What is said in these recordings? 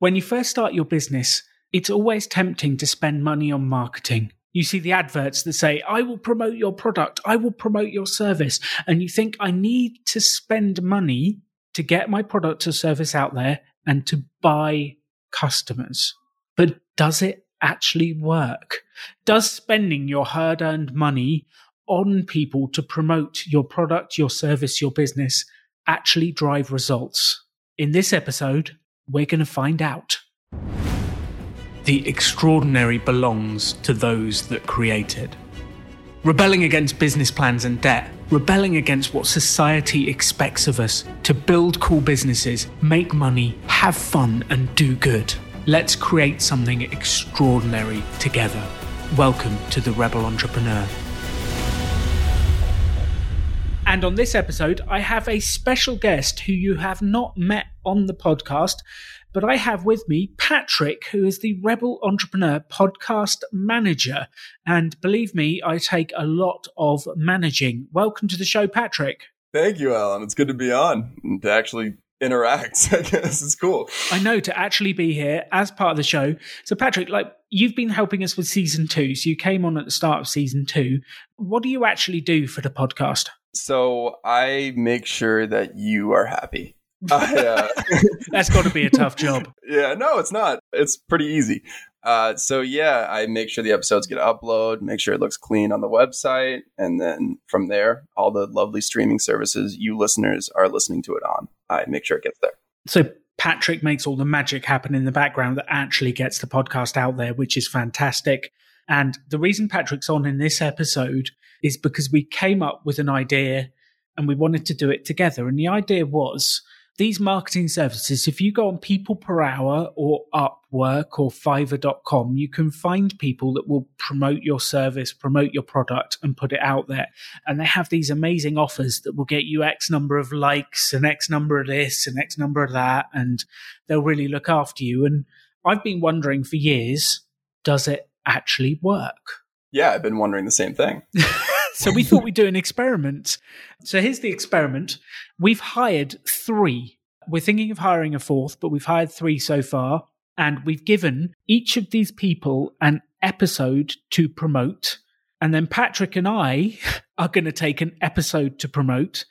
When you first start your business, it's always tempting to spend money on marketing. You see the adverts that say, I will promote your product, I will promote your service. And you think, I need to spend money to get my product or service out there and to buy customers. But does it actually work? Does spending your hard earned money on people to promote your product, your service, your business actually drive results? In this episode, we're going to find out. The extraordinary belongs to those that create it. Rebelling against business plans and debt, rebelling against what society expects of us to build cool businesses, make money, have fun, and do good. Let's create something extraordinary together. Welcome to the Rebel Entrepreneur. And on this episode, I have a special guest who you have not met on the podcast, but I have with me Patrick, who is the Rebel Entrepreneur podcast manager. And believe me, I take a lot of managing. Welcome to the show, Patrick. Thank you, Alan. It's good to be on and to actually interact. I guess it's cool. I know to actually be here as part of the show. So, Patrick, like you've been helping us with season two. So you came on at the start of season two. What do you actually do for the podcast? So I make sure that you are happy. I, uh, That's got to be a tough job. Yeah, no, it's not. It's pretty easy. Uh, so yeah, I make sure the episodes get uploaded, make sure it looks clean on the website, and then from there, all the lovely streaming services you listeners are listening to it on, I make sure it gets there. So Patrick makes all the magic happen in the background that actually gets the podcast out there, which is fantastic. And the reason Patrick's on in this episode is because we came up with an idea and we wanted to do it together. And the idea was these marketing services, if you go on people per hour or Upwork or Fiverr.com, you can find people that will promote your service, promote your product and put it out there. And they have these amazing offers that will get you X number of likes and X number of this and X number of that. And they'll really look after you. And I've been wondering for years, does it actually work? Yeah, I've been wondering the same thing. so we thought we'd do an experiment. So here's the experiment. We've hired three. We're thinking of hiring a fourth, but we've hired three so far. And we've given each of these people an episode to promote. And then Patrick and I are going to take an episode to promote.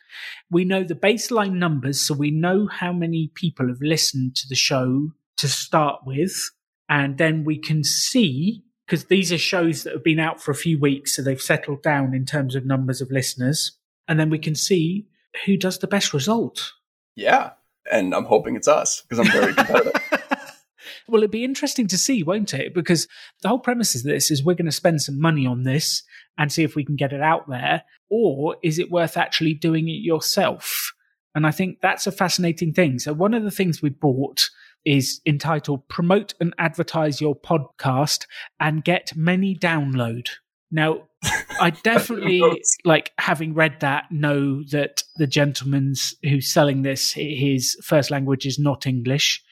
We know the baseline numbers, so we know how many people have listened to the show to start with. And then we can see because these are shows that have been out for a few weeks, so they've settled down in terms of numbers of listeners. And then we can see who does the best result. Yeah. And I'm hoping it's us because I'm very competitive. well, it'd be interesting to see, won't it? Because the whole premise of this is we're going to spend some money on this and see if we can get it out there. Or is it worth actually doing it yourself? And I think that's a fascinating thing. So, one of the things we bought is entitled Promote and Advertise Your Podcast and Get Many Download. Now, I definitely, like having read that, know that the gentleman's who's selling this, his first language is not English.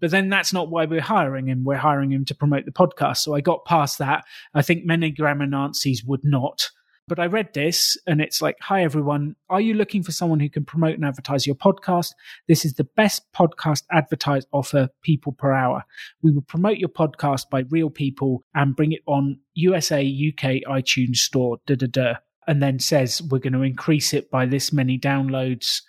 But then that's not why we're hiring him. We're hiring him to promote the podcast. So I got past that. I think many grammar Nazis would not. But I read this and it's like, hi everyone. Are you looking for someone who can promote and advertise your podcast? This is the best podcast advertise offer people per hour. We will promote your podcast by real people and bring it on USA, UK, iTunes store, da da da. And then says we're going to increase it by this many downloads,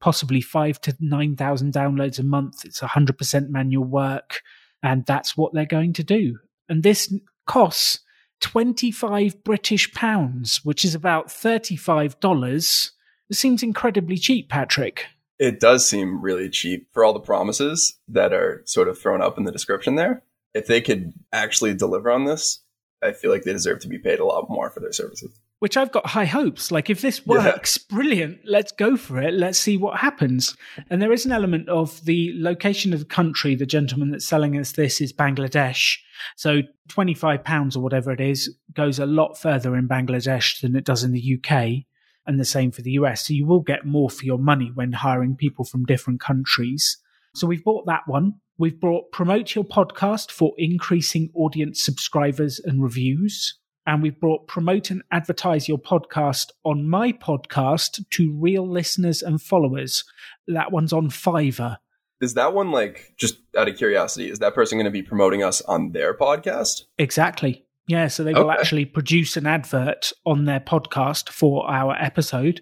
possibly five to 9,000 downloads a month. It's 100% manual work. And that's what they're going to do. And this costs 25 British pounds, which is about $35. It seems incredibly cheap, Patrick. It does seem really cheap for all the promises that are sort of thrown up in the description there. If they could actually deliver on this, I feel like they deserve to be paid a lot more for their services which I've got high hopes. Like, if this works, yeah. brilliant. Let's go for it. Let's see what happens. And there is an element of the location of the country. The gentleman that's selling us this is Bangladesh. So £25 or whatever it is goes a lot further in Bangladesh than it does in the UK. And the same for the US. So you will get more for your money when hiring people from different countries. So we've bought that one. We've brought promote your podcast for increasing audience subscribers and reviews and we've brought promote and advertise your podcast on my podcast to real listeners and followers. That one's on Fiverr. Is that one like just out of curiosity? Is that person going to be promoting us on their podcast? Exactly. Yeah, so they will actually produce an advert on their podcast for our episode,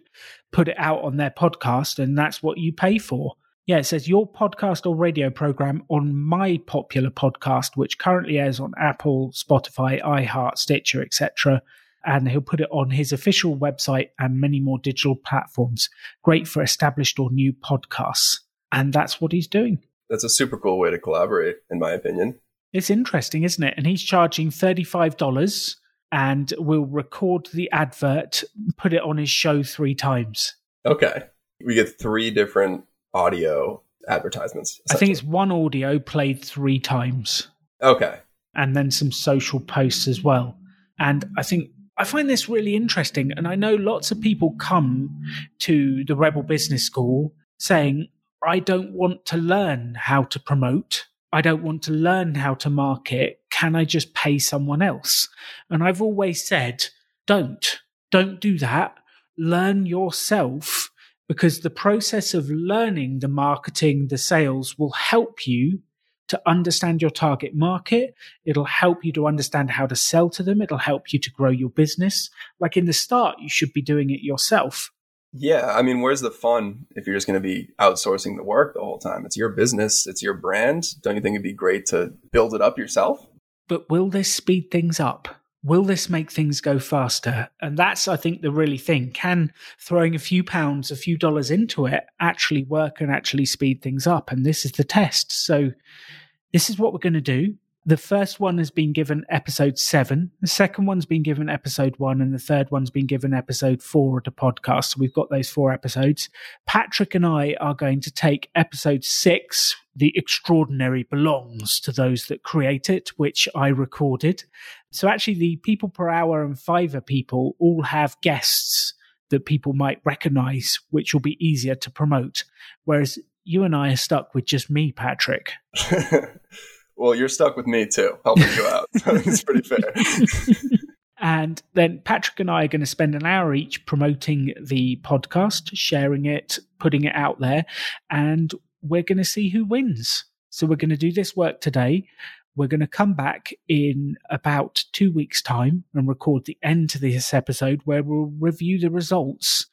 put it out on their podcast, and that's what you pay for. Yeah, it says your podcast or radio program on my popular podcast, which currently airs on Apple, Spotify, iHeart, Stitcher, etc. And he'll put it on his official website and many more digital platforms. Great for established or new podcasts. And that's what he's doing. That's a super cool way to collaborate, in my opinion. It's interesting, isn't it? And he's charging $35 and will record the advert, put it on his show three times. Okay. We get three different audio advertisements. I think it's one audio played three times. Okay. And then some social posts as well. And I think I find this really interesting. And I know lots of people come to the Rebel Business School saying, I don't want to learn how to promote. I don't want to learn how to market. Can I just pay someone else? And I've always said, don't, don't do that. Learn yourself because the process of learning the marketing, the sales will help you to understand your target market. It'll help you to understand how to sell to them. It'll help you to grow your business. Like in the start, you should be doing it yourself. Yeah, I mean, where's the fun if you're just going to be outsourcing the work the whole time? It's your business, it's your brand. Don't you think it'd be great to build it up yourself? But will this speed things up? Will this make things go faster? And that's, I think, the really thing. Can throwing a few pounds, a few dollars into it actually work and actually speed things up? And this is the test. So, this is what we're going to do. The first one has been given episode seven. The second one's been given episode one, and the third one's been given episode four of the podcast. So we've got those four episodes. Patrick and I are going to take episode six, The Extraordinary Belongs to Those That Create It, which I recorded. So actually, the people per hour and Fiverr people all have guests that people might recognize, which will be easier to promote. Whereas you and I are stuck with just me, Patrick. well, you're stuck with me too, helping you out. It's pretty fair. and then Patrick and I are going to spend an hour each promoting the podcast, sharing it, putting it out there, and we're going to see who wins. So we're going to do this work today. We're going to come back in about two weeks' time and record the end to this episode where we'll review the results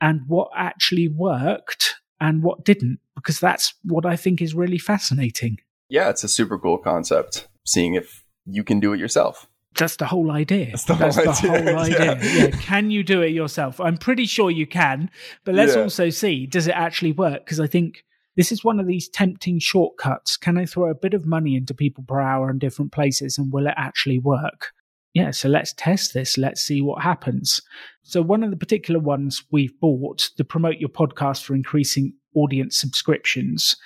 and what actually worked and what didn't, because that's what I think is really fascinating yeah, it's a super cool concept. Seeing if you can do it yourself. That's the whole idea. That's the, That's whole, the idea. whole idea. Yeah. yeah. Can you do it yourself? I'm pretty sure you can, but let's yeah. also see does it actually work? Because I think this is one of these tempting shortcuts. Can I throw a bit of money into people per hour in different places and will it actually work? Yeah, so let's test this. Let's see what happens. So, one of the particular ones we've bought to promote your podcast for increasing audience subscriptions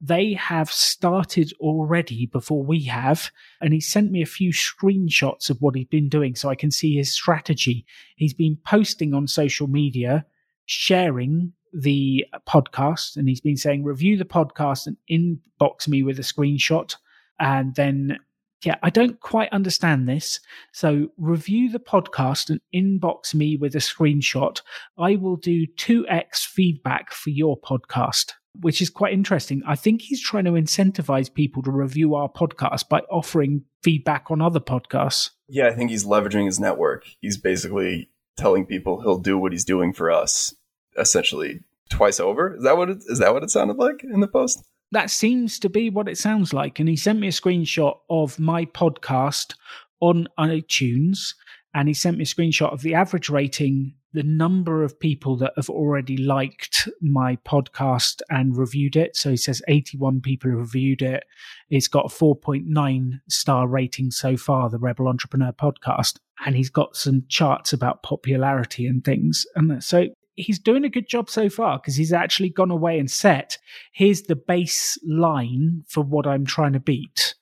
they have started already before we have. And he sent me a few screenshots of what he's been doing so I can see his strategy. He's been posting on social media, sharing the podcast, and he's been saying, review the podcast and inbox me with a screenshot. And then, yeah, I don't quite understand this. So review the podcast and inbox me with a screenshot. I will do 2x feedback for your podcast which is quite interesting. I think he's trying to incentivize people to review our podcast by offering feedback on other podcasts. Yeah, I think he's leveraging his network. He's basically telling people he'll do what he's doing for us essentially twice over. Is that what it, is that what it sounded like in the post? That seems to be what it sounds like. And he sent me a screenshot of my podcast on iTunes and he sent me a screenshot of the average rating the number of people that have already liked my podcast and reviewed it. So he says 81 people have reviewed it. It's got a 4.9 star rating so far, the Rebel Entrepreneur podcast. And he's got some charts about popularity and things. And so he's doing a good job so far because he's actually gone away and set here's the baseline for what I'm trying to beat.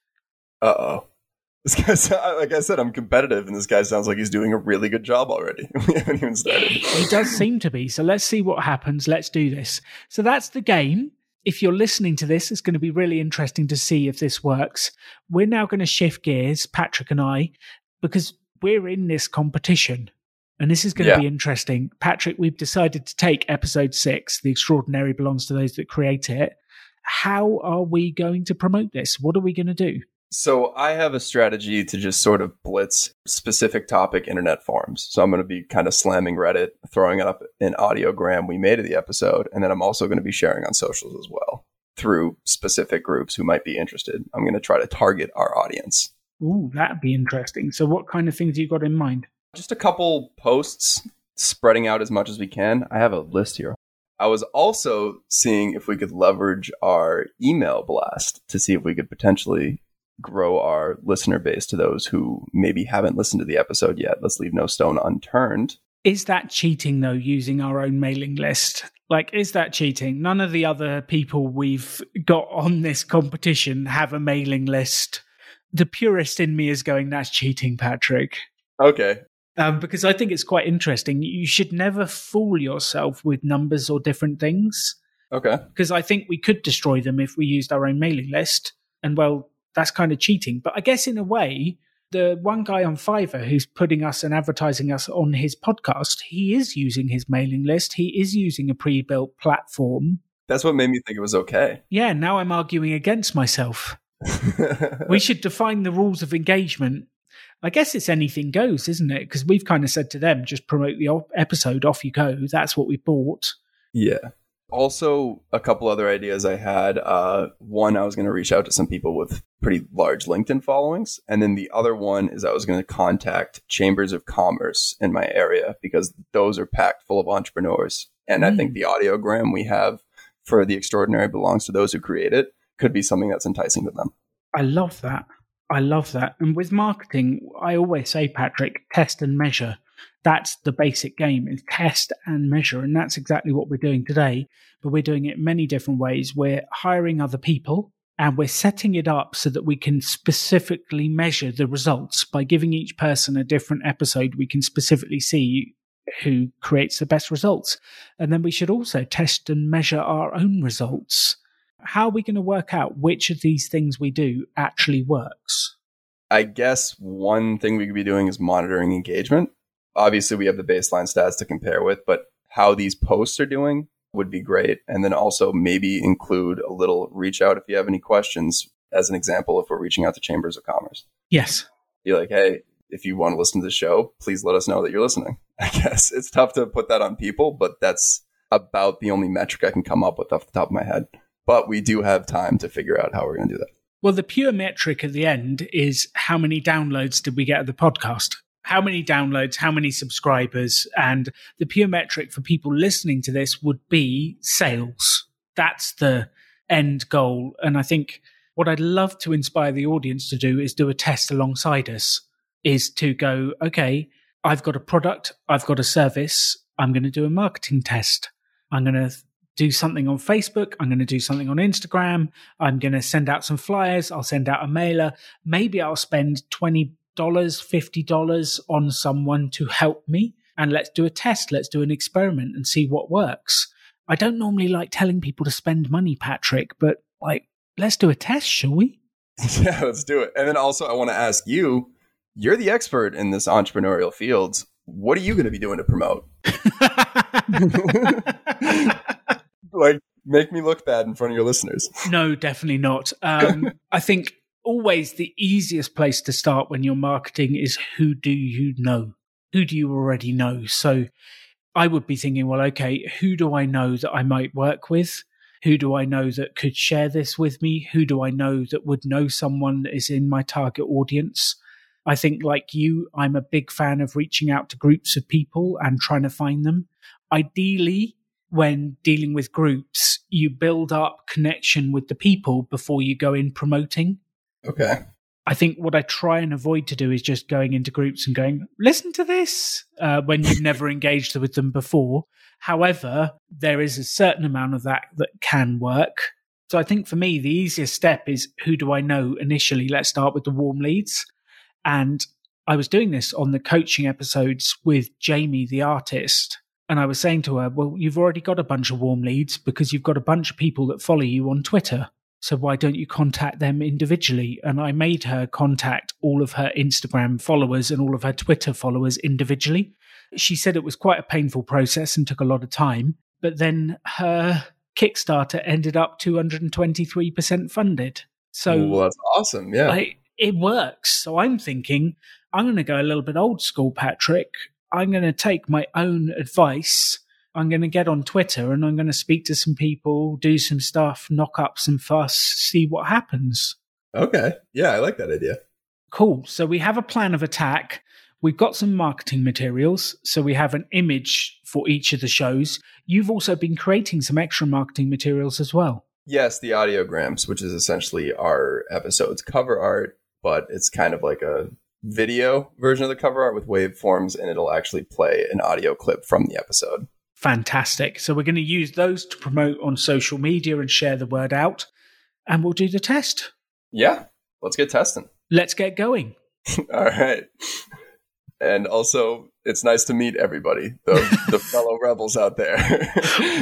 Uh oh. This guy, like I said, I'm competitive, and this guy sounds like he's doing a really good job already. we haven't even started. He does seem to be. So let's see what happens. Let's do this. So that's the game. If you're listening to this, it's going to be really interesting to see if this works. We're now going to shift gears, Patrick and I, because we're in this competition. And this is going yeah. to be interesting. Patrick, we've decided to take episode six, The Extraordinary Belongs to Those That Create It, How are we going to promote this? What are we going to do? So I have a strategy to just sort of blitz specific topic internet forums. So I'm going to be kind of slamming Reddit, throwing up an audiogram we made of the episode, and then I'm also going to be sharing on socials as well through specific groups who might be interested. I'm going to try to target our audience. Ooh, that'd be interesting. So what kind of things you got in mind? Just a couple posts spreading out as much as we can. I have a list here. I was also seeing if we could leverage our email blast to see if we could potentially grow our listener base to those who maybe haven't listened to the episode yet. Let's leave no stone unturned. Is that cheating though, using our own mailing list? Like, is that cheating? None of the other people we've got on this competition have a mailing list. The purist in me is going, that's cheating, Patrick. Okay. Um, because I think it's quite interesting. You should never fool yourself with numbers or different things. Okay. Because I think we could destroy them if we used our own mailing list. And well, that's kind of cheating. But I guess in a way, the one guy on Fiverr who's putting us and advertising us on his podcast, he is using his mailing list. He is using a pre built platform. That's what made me think it was okay. Yeah, now I'm arguing against myself. we should define the rules of engagement. I guess it's anything goes, isn't it? Because we've kind of said to them, just promote the episode, off you go. That's what we bought. Yeah also a couple other ideas I had. Uh, one, I was going to reach out to some people with pretty large LinkedIn followings, and then the other one is I was going to contact chambers of commerce in my area because those are packed full of entrepreneurs, and mm. I think mm. the audiogram we have for the extraordinary belongs to those who create it could be something that's enticing to them. I love that. I love that. And with marketing, I always say, Patrick, test and measure that's the basic game is test and measure. And that's exactly what we're doing today. But we're doing it many different ways. We're hiring other people and we're setting it up so that we can specifically measure the results by giving each person a different episode. We can specifically see who creates the best results. And then we should also test and measure our own results. How are we going to work out which of these things we do actually works? I guess one thing we could be doing is monitoring engagement obviously we have the baseline stats to compare with, but how these posts are doing would be great. And then also maybe include a little reach out if you have any questions, as an example, if we're reaching out to chambers of commerce. Yes. Be like, hey, if you want to listen to the show, please let us know that you're listening. I guess it's tough to put that on people, but that's about the only metric I can come up with off the top of my head. But we do have time to figure out how we're going to do that. Well, the pure metric at the end is how many downloads did we get of the podcast? How many downloads, how many subscribers, and the pure metric for people listening to this would be sales. That's the end goal. And I think what I'd love to inspire the audience to do is do a test alongside us, is to go, okay, I've got a product, I've got a service, I'm going to do a marketing test. I'm going to do something on Facebook. I'm going to do something on Instagram. I'm going to send out some flyers. I'll send out a mailer. Maybe I'll spend 20 dollars, fifty dollars on someone to help me, and let's do a test. Let's do an experiment and see what works. I don't normally like telling people to spend money, Patrick, but like, let's do a test, shall we? Yeah, let's do it. And then also, I want to ask you you're the expert in this entrepreneurial field. What are you going to be doing to promote? like, make me look bad in front of your listeners. No, definitely not. Um, I think always the easiest place to start when you're marketing is who do you know? Who do you already know? So I would be thinking, well, okay, who do I know that I might work with? Who do I know that could share this with me? Who do I know that would know someone that is in my target audience? I think, like you, I'm a big fan of reaching out to groups of people and trying to find them. Ideally, when dealing with groups, you build up connection with the people before you go in promoting. Okay. I think what I try and avoid to do is just going into groups and going, listen to this uh, when you've never engaged with them before. However, there is a certain amount of that that can work. So I think for me, the easiest step is who do I know initially? Let's start with the warm leads. And I was doing this on the coaching episodes with Jamie, the artist. And I was saying to her, well, you've already got a bunch of warm leads because you've got a bunch of people that follow you on Twitter. So why don't you contact them individually? And I made her contact all of her Instagram followers and all of her Twitter followers individually. She said it was quite a painful process and took a lot of time. But then her Kickstarter ended up 223% funded. So well, that's awesome. Yeah. like, it works. So I'm thinking I'm going to go a little bit old school, Patrick. I'm going to take my own advice. I'm going to get on Twitter and I'm going to speak to some people, do some stuff, knock up some fuss, see what happens. okay. Yeah, I like that idea. Cool. So we have a plan of attack. We've got some marketing materials. So we have an image for each of the shows. You've also been creating some extra marketing materials as well. Yes, the audiograms, which is essentially our episode's cover art, but it's kind of like a video version of the cover art with waveforms, and it'll actually play an audio clip from the episode. Fantastic. So we're going to use those to promote on social media and share the word out. And we'll do the test. Yeah, let's get testing. Let's get going. All right. And also, it's nice to meet everybody, the, the fellow rebels out there.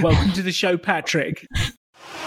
Welcome to the show, Patrick.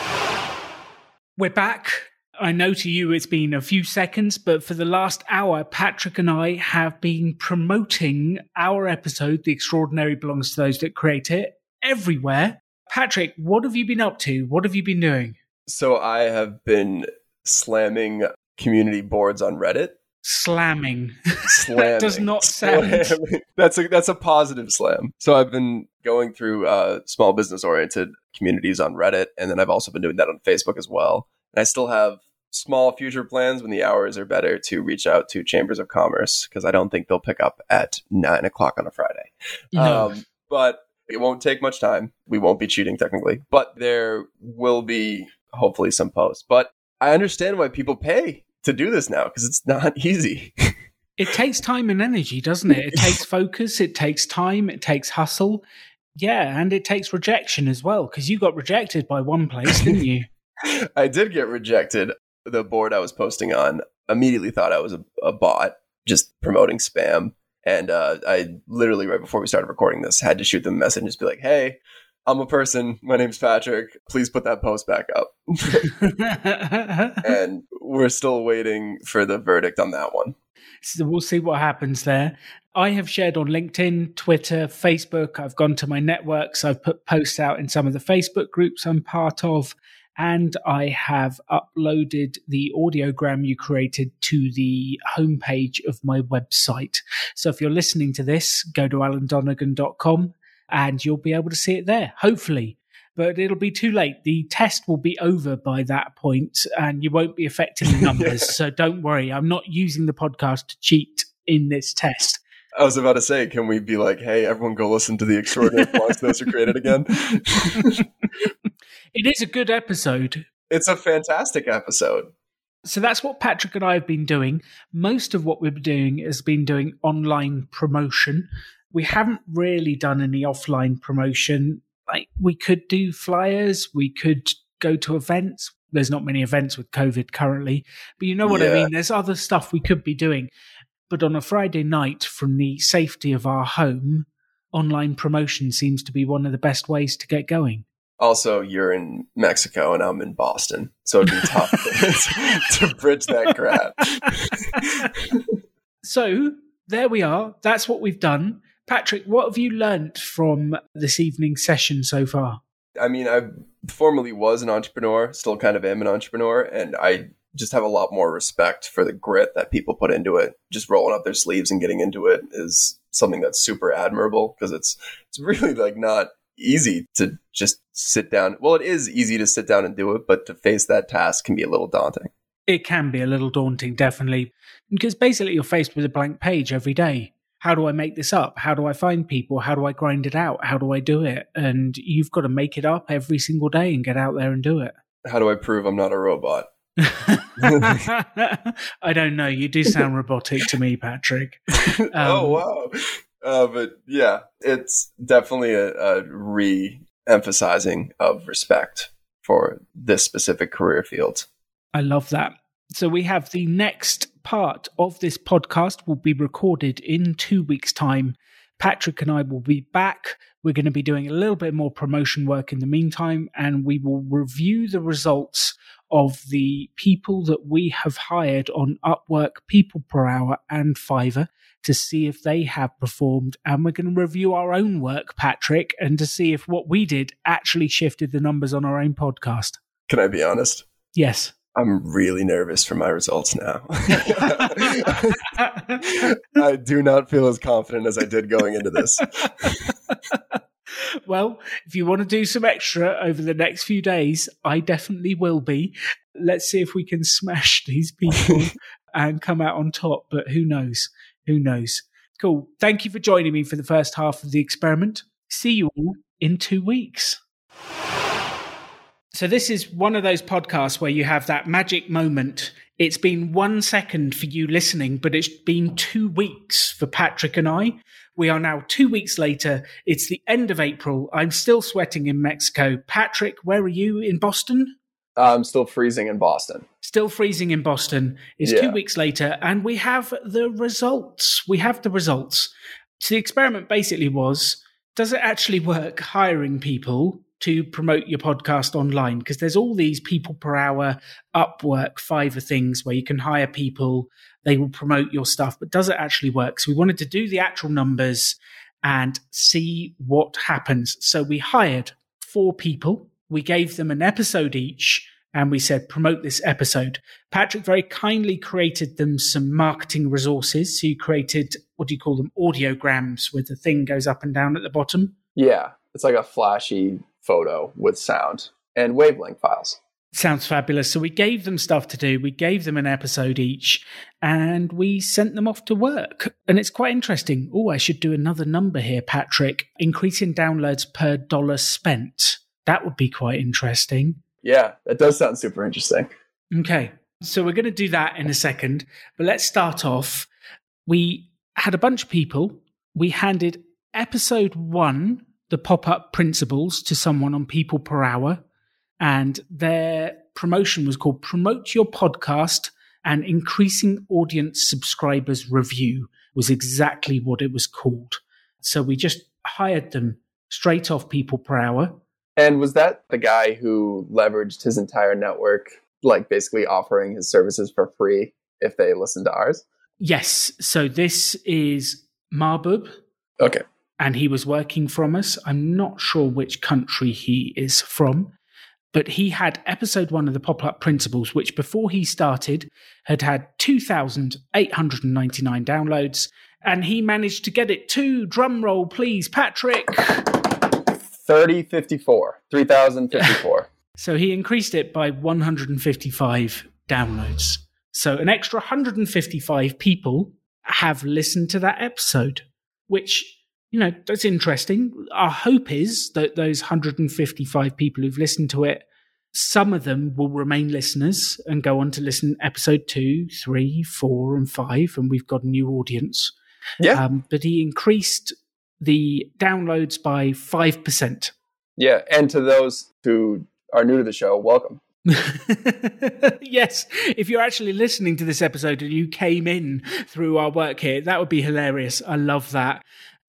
We're back. I know to you it's been a few seconds, but for the last hour, Patrick and I have been promoting our episode, The Extraordinary Belongs to Those That Create It, everywhere. Patrick, what have you been up to? What have you been doing? so, I have been slamming community boards on Reddit. Slamming. Slamming. does not sound- Slamming. That's a that's a positive slam. So I've been going through uh, small business oriented communities on Reddit, and then I've also been doing that on Facebook as well. And I still have small future plans when the hours are better to reach out to chambers of commerce because I don't think they'll pick up at nine o'clock on a Friday. No. Um, but it won't take much time. We won't be cheating technically, but there will be hopefully some posts. But I understand why people pay to do this now because it's not easy. It takes time and energy, doesn't it? It takes focus, it takes time, it takes hustle. Yeah, and it takes rejection as well, because you got rejected by one place, didn't you? I did get rejected. The board I was posting on immediately thought I was a, a bot, just promoting spam. And uh, I literally, right before we started recording this, had to shoot them a message and just be like, hey, I'm a person. My name's Patrick. Please put that post back up. and we're still waiting for the verdict on that one. so we'll see what happens there. I have shared on LinkedIn, Twitter, Facebook. I've gone to my networks. I've put posts out in some of the Facebook groups I'm part of. And I have uploaded the audiogram you created to the homepage of my website. So if you're listening to this, go to alandonegan.com and you'll be able to see it there, hopefully. But it'll be too late. The test will be over by that point and you won't be affecting the numbers. so don't worry. I'm not using the podcast to cheat in this test. I was about to say, can we be like, hey, everyone go listen to the extraordinary blogs those are created again? It is a good episode. it's a fantastic episode. So that's what Patrick and I have been doing. Most of what we've been doing has been doing online promotion. We haven't really done any offline promotion. Like we could do flyers, we could go to events. There's not many events with COVID currently, but you know what I mean? There's other stuff we could be doing. But on a Friday night from the safety of our home, online promotion seems to be one of the best ways to get going. Also, you're in Mexico and I'm in Boston, so it'd be tough to, to bridge that gap. So there we are. That's what we've done. Patrick, what have you learnt from this evening's session so far? I mean, I formerly was an entrepreneur, still kind of am an entrepreneur, and I just have a lot more respect for the grit that people put into it. Just rolling up their sleeves and getting into it is something that's super admirable because it's it's really like not easy to just sit down. Well, it is easy to sit down and do it, but to face that task can be a little daunting. It can be a little daunting, definitely, because basically you're faced with a blank page every day. How do I make this up? How do I find people? How do I grind it out? How do I do it? And you've got to make it up every single day and get out there and do it. How do I prove I'm not a robot? I don't know. You do sound robotic to me, Patrick. oh um, wow! Uh, but yeah, it's definitely a, a re-emphasizing of respect for this specific career field. I love that. So we have the next part of this podcast will be recorded in two weeks' time. Patrick and I will be back. We're going to be doing a little bit more promotion work in the meantime, and we will review the results of the people that we have hired on Upwork, People Per Hour, and Fiverr to see if they have performed. And we're going to review our own work, Patrick, and to see if what we did actually shifted the numbers on our own podcast. Can I be honest? Yes. I'm really nervous for my results now. I do not feel as confident as I did going into this. well, if you want to do some extra over the next few days, I definitely will be. Let's see if we can smash these people and come out on top. But who knows? Who knows? Cool. Thank you for joining me for the first half of the experiment. See you all in two weeks. So, this is one of those podcasts where you have that magic moment. It's been one second for you listening, but it's been two weeks for Patrick and I. We are now two weeks later. It's the end of April. I'm still sweating in Mexico. Patrick, where are you in Boston? I'm still freezing in Boston. Still freezing in Boston. It's yeah. two weeks later, and we have the results. We have the results. So, the experiment basically was does it actually work hiring people to promote your podcast online because there's all these people per hour upwork fiverr things where you can hire people they will promote your stuff but does it actually work so we wanted to do the actual numbers and see what happens so we hired four people we gave them an episode each and we said promote this episode patrick very kindly created them some marketing resources so you created what do you call them audiograms where the thing goes up and down at the bottom yeah it's like a flashy photo with sound and wavelength files. Sounds fabulous. So we gave them stuff to do. We gave them an episode each and we sent them off to work. And it's quite interesting. Oh, I should do another number here, Patrick. Increasing downloads per dollar spent. That would be quite interesting. Yeah, that does sound super interesting. Okay. So we're going to do that in a second. But let's start off. We had a bunch of people. We handed episode one the pop up principles to someone on People Per Hour, and their promotion was called Promote Your Podcast and Increasing Audience Subscribers Review, was exactly what it was called. So we just hired them straight off People Per Hour. And was that the guy who leveraged his entire network, like basically offering his services for free if they listen to ours? Yes. So this is Marbub. Okay and he was working from us. I'm not sure which country he is from, but he had episode one of the Pop Up Principles, which before he started had had 2,899 downloads, and he managed to get it to, drum roll please, Patrick. 3054, 3054. so he increased it by 155 downloads. So an extra 155 people have listened to that episode, which you know, that's interesting. Our hope is that those 155 people who've listened to it, some of them will remain listeners and go on to listen episode two, three, four, and five, and we've got a new audience. Yeah. Um, but he increased the downloads by 5%. Yeah. And to those who are new to the show, welcome. yes, if you're actually listening to this episode and you came in through our work here, that would be hilarious. I love that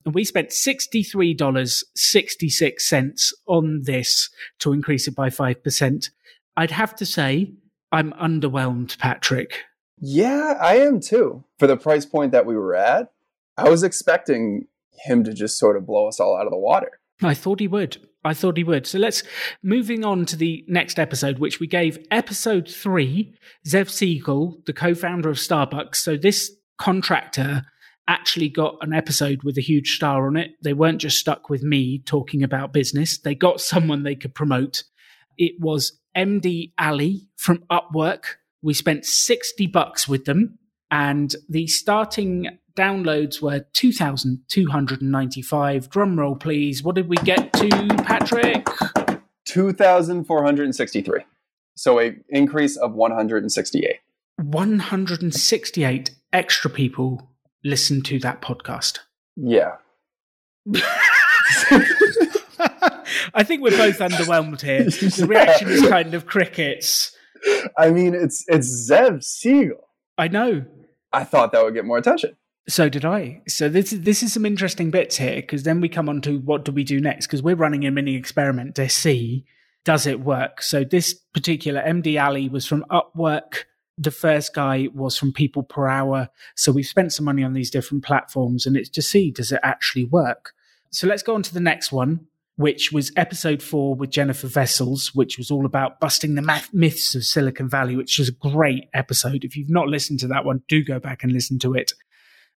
and we spent $63.66 on this to increase it by 5%. I'd have to say, I'm underwhelmed, Patrick. Yeah, I am too. For the price point that we were at, I was expecting him to just sort of blow us all out of the water. I thought he would. I thought he would. So let's moving on to the next episode, which we gave episode three. Zev Siegl, the co-founder of Starbucks. So this contractor actually got an episode with a huge star on it. They weren't just stuck with me talking about business, they got someone they could promote. It was MD Ali from Upwork. We spent 60 bucks with them, and the starting downloads were 2,295. Drum roll, please. What did we get to, Patrick? 2,463. So a increase of 168. 168 extra people listen to that podcast. Yeah. I think we're both underwhelmed here. The reaction is kind of crickets. I mean, it's it's Zev Siegl. I know. I thought that would get more attention. So did I. So this this is some interesting bits here because then we come on to what do we do next because we're running a mini experiment to see does it work? So this particular MD Ali was from Upwork. The first guy was from People Per Hour. So we've spent some money on these different platforms and it's to see does it actually work? So let's go on to the next one, which was episode four with Jennifer Vessels, which was all about busting the math- myths of Silicon Valley, which was a great episode. If you've not listened to that one, do go back and listen to it.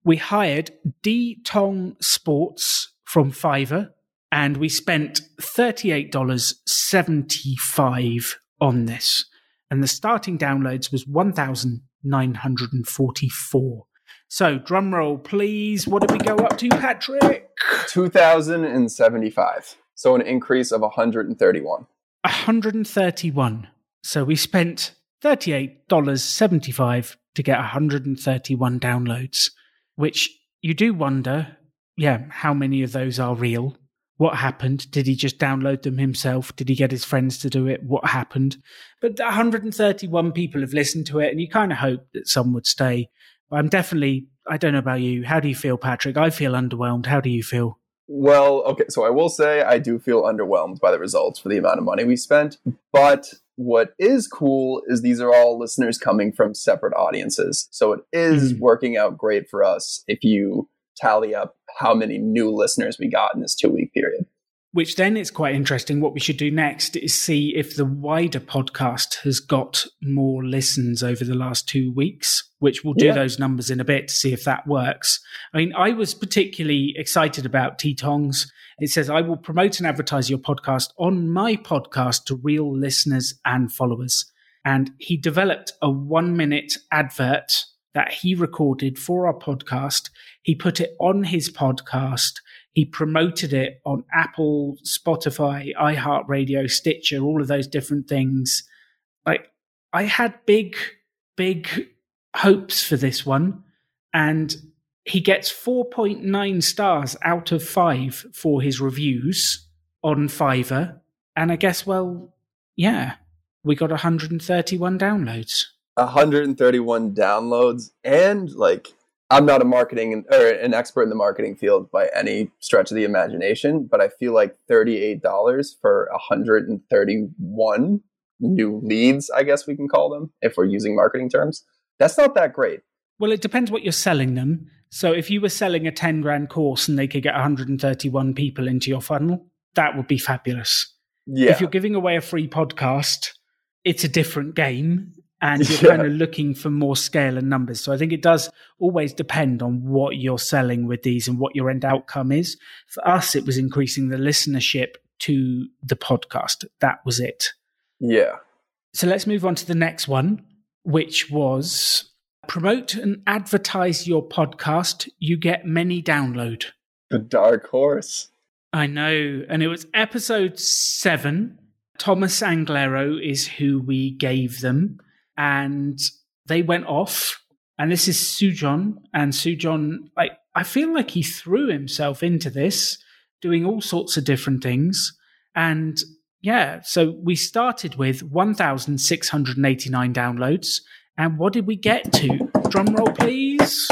We hired D Tong Sports from Fiverr and we spent $38.75 on this. And the starting downloads was 1,944. So, drum roll, please. What did we go up to, Patrick? 2,075. So, an increase of 131. 131. So, we spent $38.75 to get 131 downloads, which you do wonder, yeah, how many of those are real? What happened? Did he just download them himself? Did he get his friends to do it? What happened? But 131 people have listened to it, and you kind of hope that some would stay. I'm definitely, I don't know about you. How do you feel, Patrick? I feel underwhelmed. How do you feel? Well, okay, so I will say I do feel underwhelmed by the results for the amount of money we spent. But what is cool is these are all listeners coming from separate audiences. So it is mm. working out great for us if you tally up how many new listeners we got in this two week period. Which then it's quite interesting. What we should do next is see if the wider podcast has got more listens over the last two weeks, which we'll do yeah. those numbers in a bit to see if that works. I mean, I was particularly excited about T Tongs. It says, I will promote and advertise your podcast on my podcast to real listeners and followers. And he developed a one minute advert that he recorded for our podcast. He put it on his podcast. He promoted it on Apple, Spotify, iHeartRadio, Stitcher, all of those different things. Like, I had big, big hopes for this one. And he gets 4.9 stars out of five for his reviews on Fiverr. And I guess, well, yeah, we got 131 downloads. 131 downloads and like I'm not a marketing or an expert in the marketing field by any stretch of the imagination, but I feel like $38 for 131 new leads, I guess we can call them if we're using marketing terms. That's not that great. Well, it depends what you're selling them. So if you were selling a 10 grand course and they could get 131 people into your funnel, that would be fabulous. Yeah. If you're giving away a free podcast, it's a different game and you're yeah. kind of looking for more scale and numbers. So I think it does always depend on what you're selling with these and what your end outcome is. For us, it was increasing the listenership to the podcast. That was it. Yeah. So let's move on to the next one, which was promote and advertise your podcast. You get many download. The dark horse. I know. And it was episode seven. Thomas Anglero is who we gave them and they went off. And this is Sujon, and Sujon, like I feel like he threw himself into this, doing all sorts of different things. And yeah, so we started with 1,689 downloads. And what did we get to? Drum roll, please.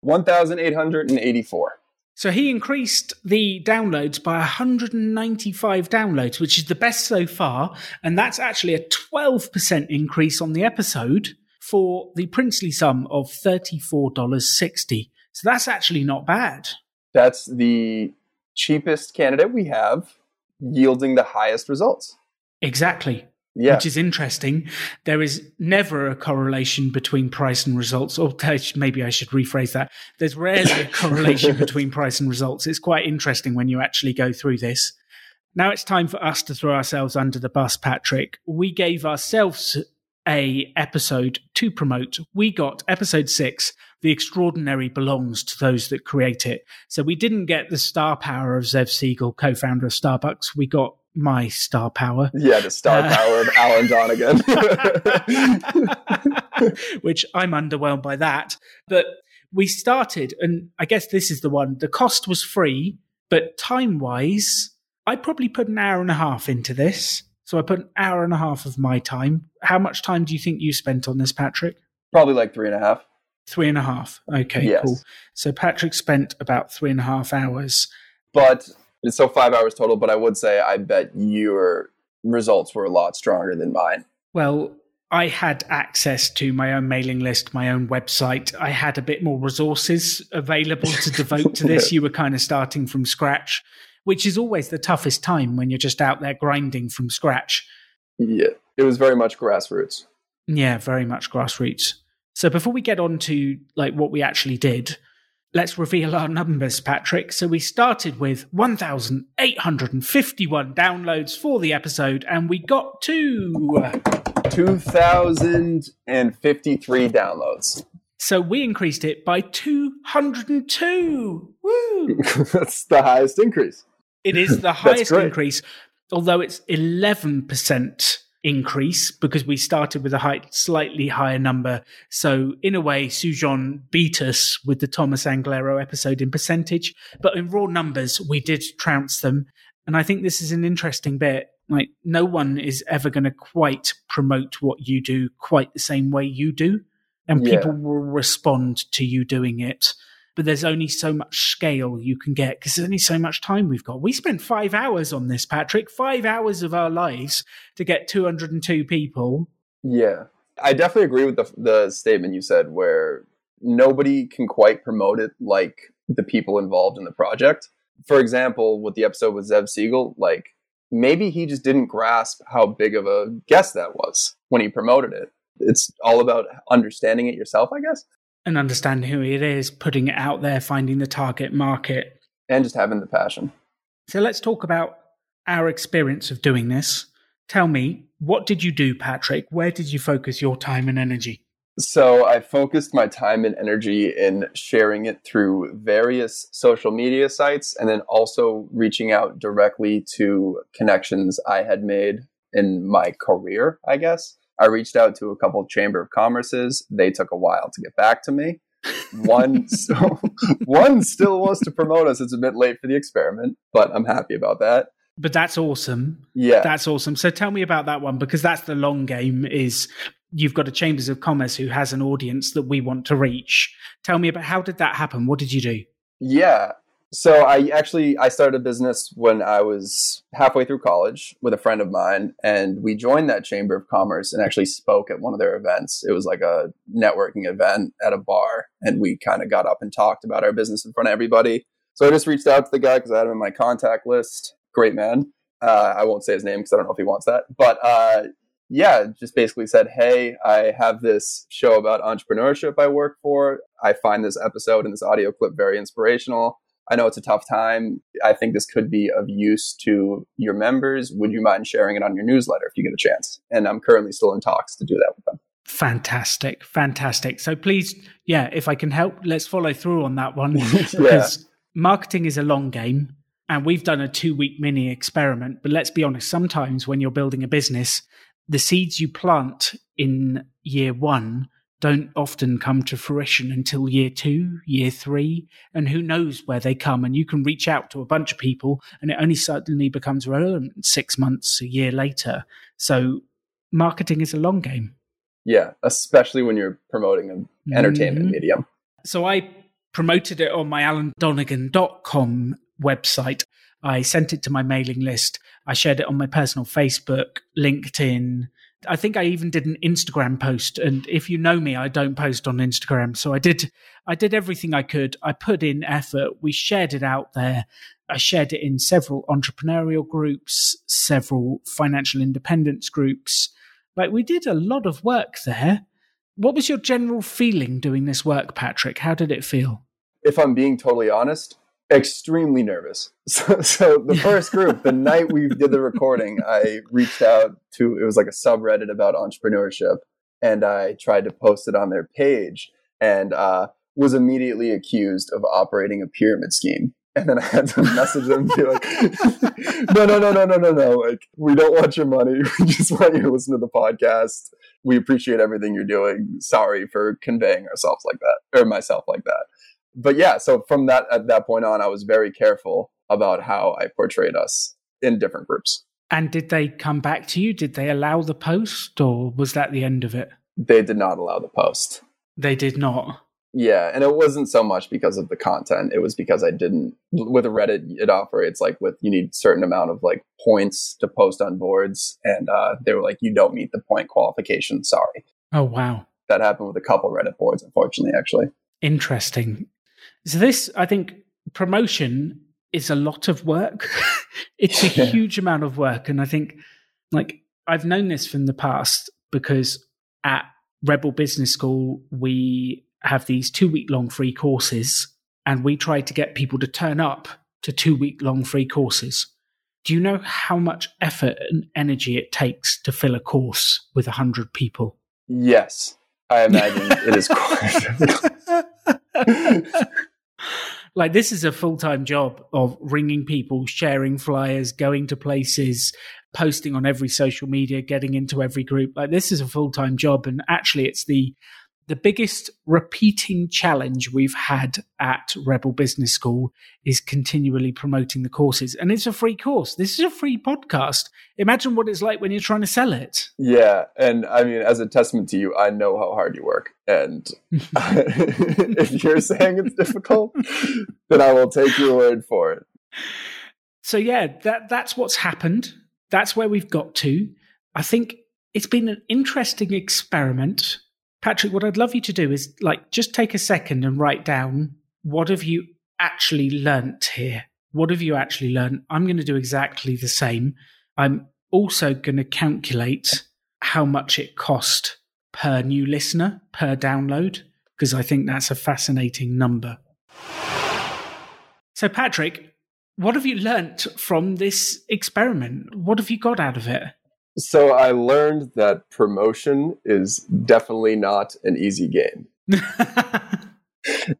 1,884. So he increased the downloads by 195 downloads, which is the best so far. And that's actually a 12% increase on the episode for the princely sum of $34.60. So that's actually not bad. That's the cheapest candidate we have, yielding the highest results. Exactly yeah. which is interesting. There is never a correlation between price and results, or maybe I should rephrase that. There's rarely a correlation between price and results. It's quite interesting when you actually go through this. Now it's time for us to throw ourselves under the bus, Patrick. We gave ourselves a episode to promote. We got episode six. The extraordinary belongs to those that create it. So we didn't get the star power of Zev Siegl, co-founder of Starbucks. We got my star power. Yeah, the star uh, power of Alan Donegan. Which I'm underwhelmed by that. But we started, and I guess this is the one. The cost was free, but time wise, I probably put an hour and a half into this. So I put an hour and a half of my time. How much time do you think you spent on this, Patrick? Probably like three and a half. Three and a half. Okay, yes. cool. So Patrick spent about three and a half hours. But so five hours total, but I would say I bet you're results were a lot stronger than mine. Well, I had access to my own mailing list, my own website. I had a bit more resources available to devote to this. You were kind of starting from scratch, which is always the toughest time when you're just out there grinding from scratch. Yeah, it was very much grassroots. Yeah, very much grassroots. So before we get on to like what we actually did, let's reveal our numbers, Patrick. So we started with 1,851 downloads for the episode, and we got to 2,053 downloads. So we increased it by 202. Woo! That's the highest increase. It is the highest increase, although it's 11% increase because we started with a high, slightly higher number. So in a way, Sujon beat us with the Thomas Anglero episode in percentage, but in raw numbers, we did trounce them. And I think this is an interesting bit. Like no one is ever going to quite promote what you do quite the same way you do. And Yeah. people will respond to you doing it. But there's only so much scale you can get because there's only so much time we've got. We spent five hours on this, Patrick, five hours of our lives to get 202 people. Yeah. I definitely agree with the, the statement you said where nobody can quite promote it like the people involved in the project. For example, with the episode with Zev Siegl, like maybe he just didn't grasp how big of a guess that was when he promoted it. It's all about understanding it yourself, I guess, and understanding who it is, putting it out there, finding the target market. and just having the passion. So let's talk about our experience of doing this. Tell me, what did you do, Patrick? Where did you focus your time and energy? So I focused my time and energy in sharing it through various social media sites and then also reaching out directly to connections I had made in my career, I guess. I reached out to a couple of Chamber of Commerce's. They took a while to get back to me. One, so, one still wants to promote us. It's a bit late for the experiment, but I'm happy about that. But that's awesome. Yeah. That's awesome. So tell me about that one because that's the long game is you've got a Chambers of Commerce who has an audience that we want to reach. Tell me about how did that happen? What did you do? Yeah. So I actually I started a business when I was halfway through college with a friend of mine and we joined that chamber of commerce and actually spoke at one of their events. It was like a networking event at a bar and we kind of got up and talked about our business in front of everybody. So I just reached out to the guy because I had him in my contact list. Great man. Uh, I won't say his name because I don't know if he wants that. But uh, yeah, just basically said, Hey, I have this show about entrepreneurship I work for. I find this episode and this audio clip very inspirational. I know it's a tough time. I think this could be of use to your members. Would you mind sharing it on your newsletter if you get a chance? And I'm currently still in talks to do that with them. Fantastic. Fantastic. So please, yeah, if I can help, let's follow through on that one yeah. because marketing is a long game and we've done a two week mini experiment. But let's be honest, sometimes when you're building a business, the seeds you plant in year one don't often come to fruition until year two, year three, and who knows where they come. And you can reach out to a bunch of people and it only suddenly becomes relevant six months, a year later. So marketing is a long game. Yeah, especially when you're promoting an entertainment Mhm. medium. So I promoted it on my alandonegan.com website. I sent it to my mailing list. I shared it on my personal Facebook, LinkedIn. I think I even did an Instagram post. And if you know me, I don't post on Instagram. So I did I did everything I could. I put in effort. We shared it out there. I shared it in several entrepreneurial groups, several financial independence groups. Like we did a lot of work there. What was your general feeling doing this work, Patrick? How did it feel? If I'm being totally honest, extremely nervous. So, so the first group, the night we did the recording, I reached out to, it was like a subreddit about entrepreneurship, and I tried to post it on their page and uh, was immediately accused of operating a pyramid scheme. And then I had to message them and be like, no, no, no, no, no, no, no. Like, we don't want your money. We just want you to listen to the podcast. We appreciate everything you're doing. Sorry for conveying ourselves like that, or myself like that. But yeah, so from that at that point on, I was very careful about how I portrayed us in different groups. And did they come back to you? Did they allow the post, or was that the end of it? They did not allow the post. They did not. Yeah, and it wasn't so much because of the content. It was because I didn't with Reddit it operates like with you need certain amount of like points to post on boards and uh, they were like you don't meet the point qualification, sorry. Oh wow. That happened with a couple Reddit boards unfortunately actually. Interesting. So this I think promotion is a lot of work. it's a huge amount of work and I think like I've known this from the past because at Rebel Business School we have these two week long free courses, and we try to get people to turn up to two week long free courses. Do you know how much effort and energy it takes to fill a course with 100 people? Yes, I imagine it is quite like this is a full-time job of ringing people sharing flyers going to places posting on every social media getting into every group. Like this is a full-time job and actually it's the the biggest repeating challenge we've had at Rebel Business School is continually promoting the courses. And it's a free course. This is a free podcast. Imagine what it's like when you're trying to sell it. Yeah. And I mean, as a testament to you, I know how hard you work. And if you're saying it's difficult, then I will take your word for it. So, yeah, that, that's what's happened. That's where we've got to. I think it's been an interesting experiment Patrick, what I'd love you to do is like just take a second and write down what have you actually learnt here? What have you actually learned? I'm going to do exactly the same. I'm also going to calculate how much it cost per new listener, per download, because I think that's a fascinating number. So, Patrick, what have you learnt from this experiment? What have you got out of it? So I learned that promotion is definitely not an easy game.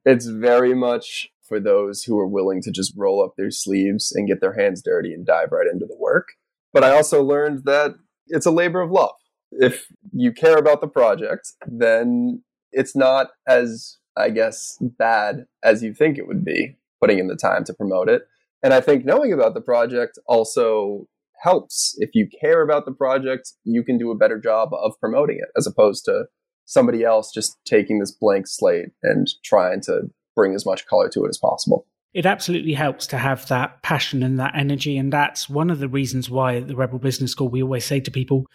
it's very much for those who are willing to just roll up their sleeves and get their hands dirty and dive right into the work. But I also learned that it's a labor of love. If you care about the project, then it's not as, I guess, bad as you think it would be putting in the time to promote it. And I think knowing about the project also helps. If you care about the project, you can do a better job of promoting it as opposed to somebody else just taking this blank slate and trying to bring as much color to it as possible. It absolutely helps to have that passion and that energy. And that's one of the reasons why at the Rebel Business School, we always say to people,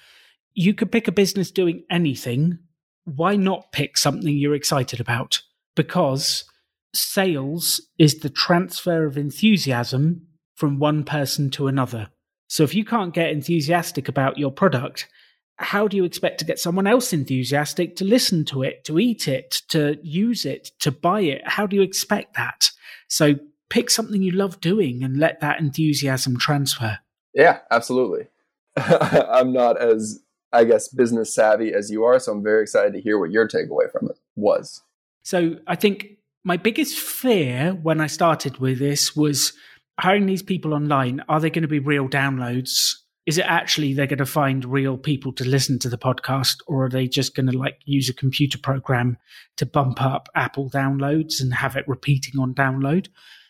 you could pick a business doing anything. Why not pick something you're excited about? Because sales is the transfer of enthusiasm from one person to another. So if you can't get enthusiastic about your product, how do you expect to get someone else enthusiastic to listen to it, to eat it, to use it, to buy it? How do you expect that? So pick something you love doing and let that enthusiasm transfer. Yeah, absolutely. I'm not as, I guess, business savvy as you are. So I'm very excited to hear what your takeaway from it was. So I think my biggest fear when I started with this was hiring these people online, are they going to be real downloads? Is it actually they're going to find real people to listen to the podcast, or are they just going to like use a computer program to bump up Apple downloads and have it repeating on download?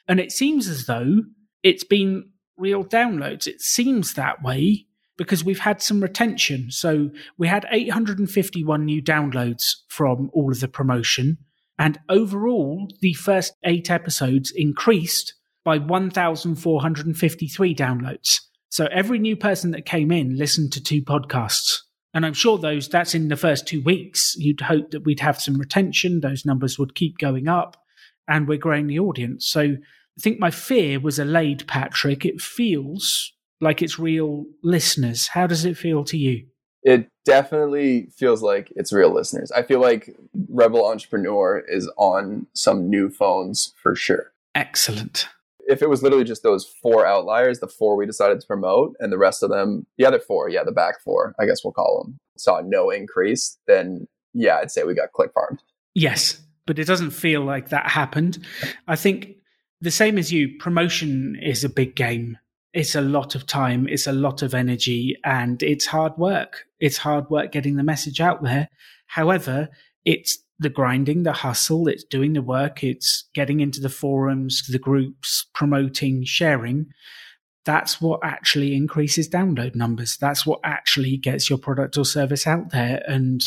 And it seems as though it's been real downloads. It seems that way because we've had some retention. So we had 851 new downloads from all of the promotion. And overall, the first eight episodes increased by 1,453 downloads. So every new person that came in listened to two podcasts. And I'm sure those that's in the first two weeks. You'd hope that we'd have some retention, those numbers would keep going up, and we're growing the audience. So I think my fear was allayed, Patrick. It feels like it's real listeners. How does it feel to you? It definitely feels like it's real listeners. I feel like Rebel Entrepreneur is on some new phones for sure. Excellent if it was literally just those four outliers, the four we decided to promote, and the rest of them, the other four, yeah, the back four, I guess we'll call them, saw no increase, then yeah, I'd say we got click farmed. Yes, but it doesn't feel like that happened. I think the same as you, promotion is a big game. It's a lot of time, it's a lot of energy, and it's hard work. It's hard work getting the message out there. However, it's the grinding, the hustle, it's doing the work, it's getting into the forums, the groups, promoting, sharing. That's what actually increases download numbers. That's what actually gets your product or service out there. And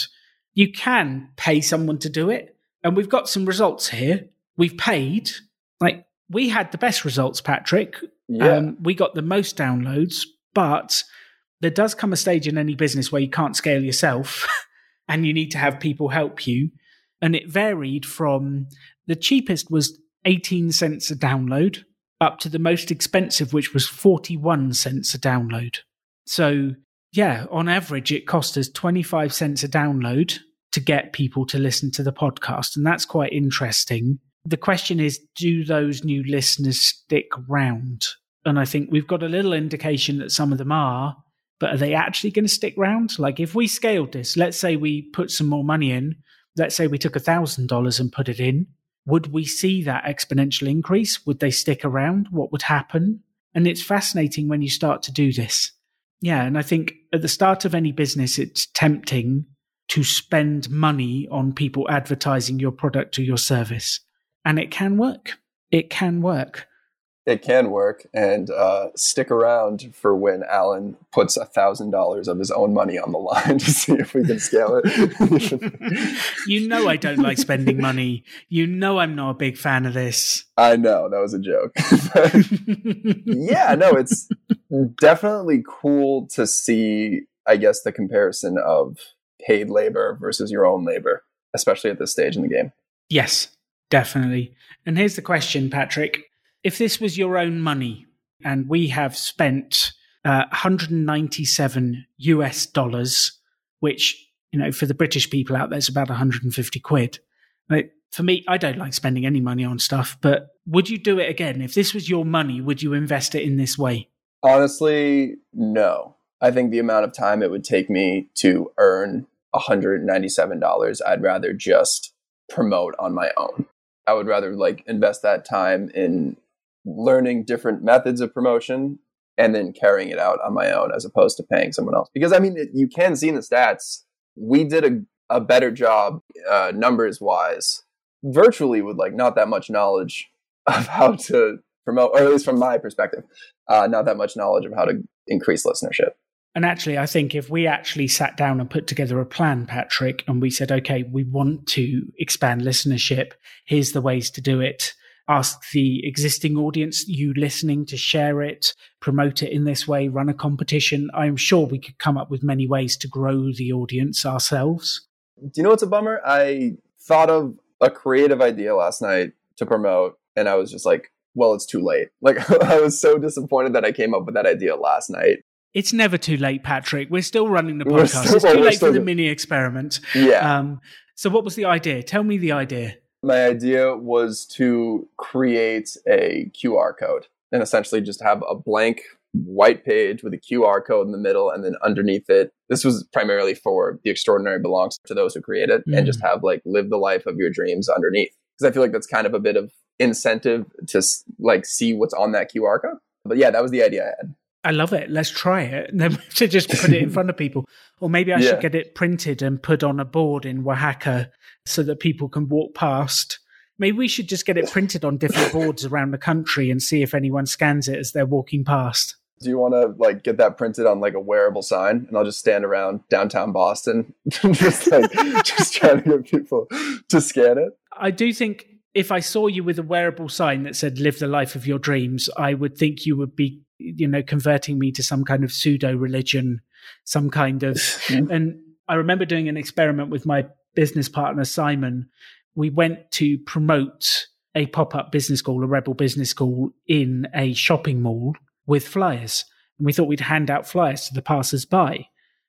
you can pay someone to do it. and we've got some results here. We've paid. Like we had the best results, Patrick. Yeah. Um, we got the most downloads, but there does come a stage in any business where you can't scale yourself and you need to have people help you. And it varied from the cheapest was 18 cents a download up to the most expensive, which was 41 cents a download. So, yeah, on average, it cost us 25 cents a download to get people to listen to the podcast. And that's quite interesting. The question is do those new listeners stick around? And I think we've got a little indication that some of them are, but are they actually going to stick around? Like, if we scaled this, let's say we put some more money in, let's say we took $1,000 and put it in, would we see that exponential increase? Would they stick around? What would happen? And it's fascinating when you start to do this. Yeah. And I think at the start of any business, it's tempting to spend money on people advertising your product or your service. And it can work. It can work. It can work and uh, stick around for when Alan puts a thousand dollars of his own money on the line to see if we can scale it. you know I don't like spending money. You know I'm not a big fan of this. I know that was a joke. yeah, no, it's definitely cool to see. I guess the comparison of paid labor versus your own labor, especially at this stage in the game. Yes, definitely. And here's the question, Patrick. If this was your own money and we have spent uh, 197 US dollars, which, you know, for the British people out there, it's about 150 quid. Like, for me, I don't like spending any money on stuff, but would you do it again? If this was your money, would you invest it in this way? Honestly, no. I think the amount of time it would take me to earn $197, I'd rather just promote on my own. I would rather like invest that time in learning different methods of promotion and then carrying it out on my own as opposed to paying someone else. Because I mean, it, you can see in the stats, we did a, a better job uh, numbers wise, virtually with like not that much knowledge of how to promote, or at least from my perspective, uh, not that much knowledge of how to increase listenership. And actually, I think if we actually sat down and put together a plan, Patrick, and we said, okay, we want to expand listenership, here's the ways to do it. Ask the existing audience, you listening, to share it, promote it in this way, run a competition. I'm sure we could come up with many ways to grow the audience ourselves. Do you know what's a bummer? I thought of a creative idea last night to promote, and I was just like, well, it's too late. Like, I was so disappointed that I came up with that idea last night. It's never too late, Patrick. We're still running the podcast. Still, it's too late for the mini experiment. Yeah. Um, so, what was the idea? Tell me the idea. My idea was to create a QR code and essentially just have a blank white page with a QR code in the middle, and then underneath it, this was primarily for the extraordinary belongs to those who create it, mm. and just have like live the life of your dreams underneath. Because I feel like that's kind of a bit of incentive to like see what's on that QR code. But yeah, that was the idea I had. I love it. Let's try it. And then to just put it in front of people. Or maybe I yeah. should get it printed and put on a board in Oaxaca so that people can walk past. Maybe we should just get it printed on different boards around the country and see if anyone scans it as they're walking past. Do you want to like get that printed on like a wearable sign and I'll just stand around downtown Boston just like just trying to get people to scan it? I do think if I saw you with a wearable sign that said live the life of your dreams, I would think you would be you know, converting me to some kind of pseudo religion, some kind of. and I remember doing an experiment with my business partner, Simon. We went to promote a pop up business school, a rebel business school in a shopping mall with flyers. And we thought we'd hand out flyers to the passers by.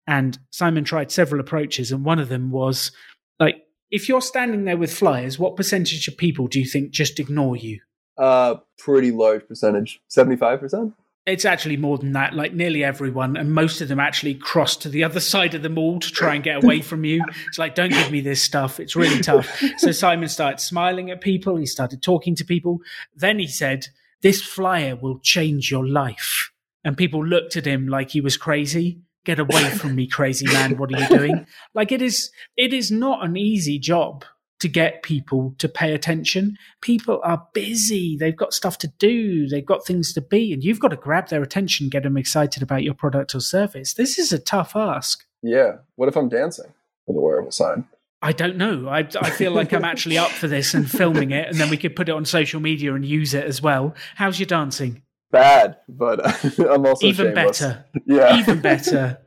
And Simon tried several approaches. And one of them was like, if you're standing there with flyers, what percentage of people do you think just ignore you? Uh, pretty large percentage, 75%. It's actually more than that. Like nearly everyone, and most of them actually cross to the other side of the mall to try and get away from you. It's like, don't give me this stuff. It's really tough. So Simon started smiling at people. He started talking to people. Then he said, This flyer will change your life. And people looked at him like he was crazy. Get away from me, crazy man. What are you doing? Like it is, it is not an easy job to get people to pay attention. People are busy. They've got stuff to do. They've got things to be. And you've got to grab their attention, get them excited about your product or service. This is a tough ask. Yeah. What if I'm dancing with a wearable sign? I don't know. I, I feel like I'm actually up for this and filming it, and then we could put it on social media and use it as well. How's your dancing? Bad, but uh, I'm also even shameless. better. Yeah, even better.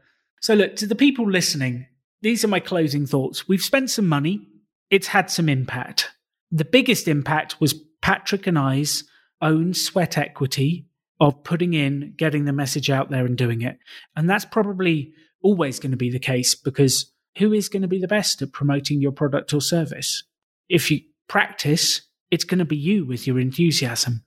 So, look to the people listening. These are my closing thoughts. We've spent some money. It's had some impact. The biggest impact was Patrick and I's own sweat equity of putting in, getting the message out there, and doing it. And that's probably always going to be the case because who is going to be the best at promoting your product or service? If you practice, it's going to be you with your enthusiasm.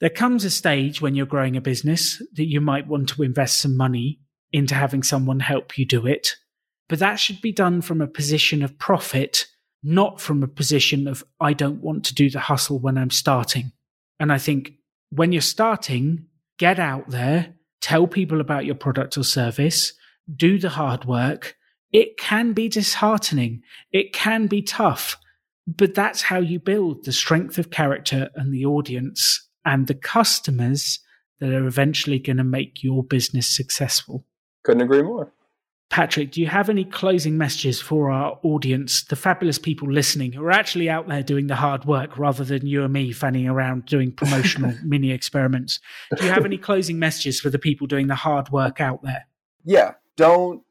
There comes a stage when you're growing a business that you might want to invest some money into having someone help you do it. But that should be done from a position of profit, not from a position of, I don't want to do the hustle when I'm starting. And I think when you're starting, get out there, tell people about your product or service, do the hard work, it can be disheartening. It can be tough, but that's how you build the strength of character and the audience and the customers that are eventually going to make your business successful. Couldn't agree more. Patrick, do you have any closing messages for our audience, the fabulous people listening who are actually out there doing the hard work rather than you and me fanning around doing promotional mini experiments? Do you have any closing messages for the people doing the hard work out there? Yeah, don't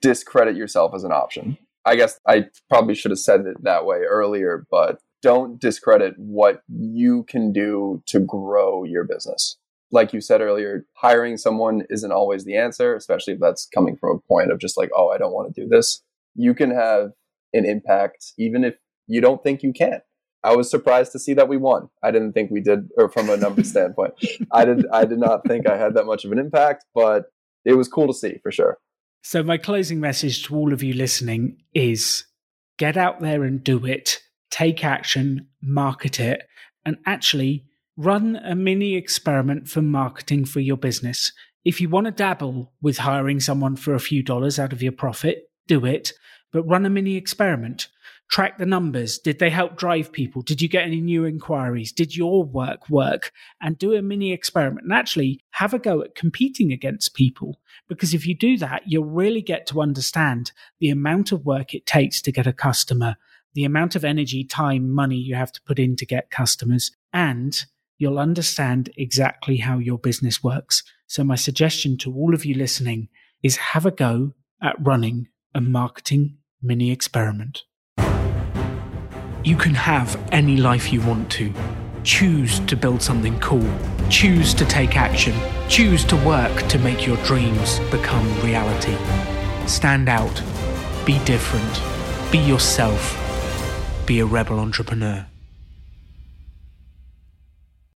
discredit yourself as an option. I guess I probably should have said it that way earlier, but don't discredit what you can do to grow your business. Like you said earlier, hiring someone isn't always the answer, especially if that's coming from a point of just like, oh, I don't want to do this. You can have an impact even if you don't think you can. I was surprised to see that we won. I didn't think we did, or from a numbers standpoint, I did. I did not think I had that much of an impact, but it was cool to see for sure. So, my closing message to all of you listening is get out there and do it, take action, market it, and actually run a mini experiment for marketing for your business. If you want to dabble with hiring someone for a few dollars out of your profit, do it, but run a mini experiment track the numbers. Did they help drive people? Did you get any new inquiries? Did your work work? And do a mini experiment and actually have a go at competing against people. Because if you do that, you'll really get to understand the amount of work it takes to get a customer, the amount of energy, time, money you have to put in to get customers, and you'll understand exactly how your business works. So my suggestion to all of you listening is have a go at running a marketing mini experiment. You can have any life you want to. Choose to build something cool. Choose to take action. Choose to work to make your dreams become reality. Stand out. Be different. Be yourself. Be a rebel entrepreneur.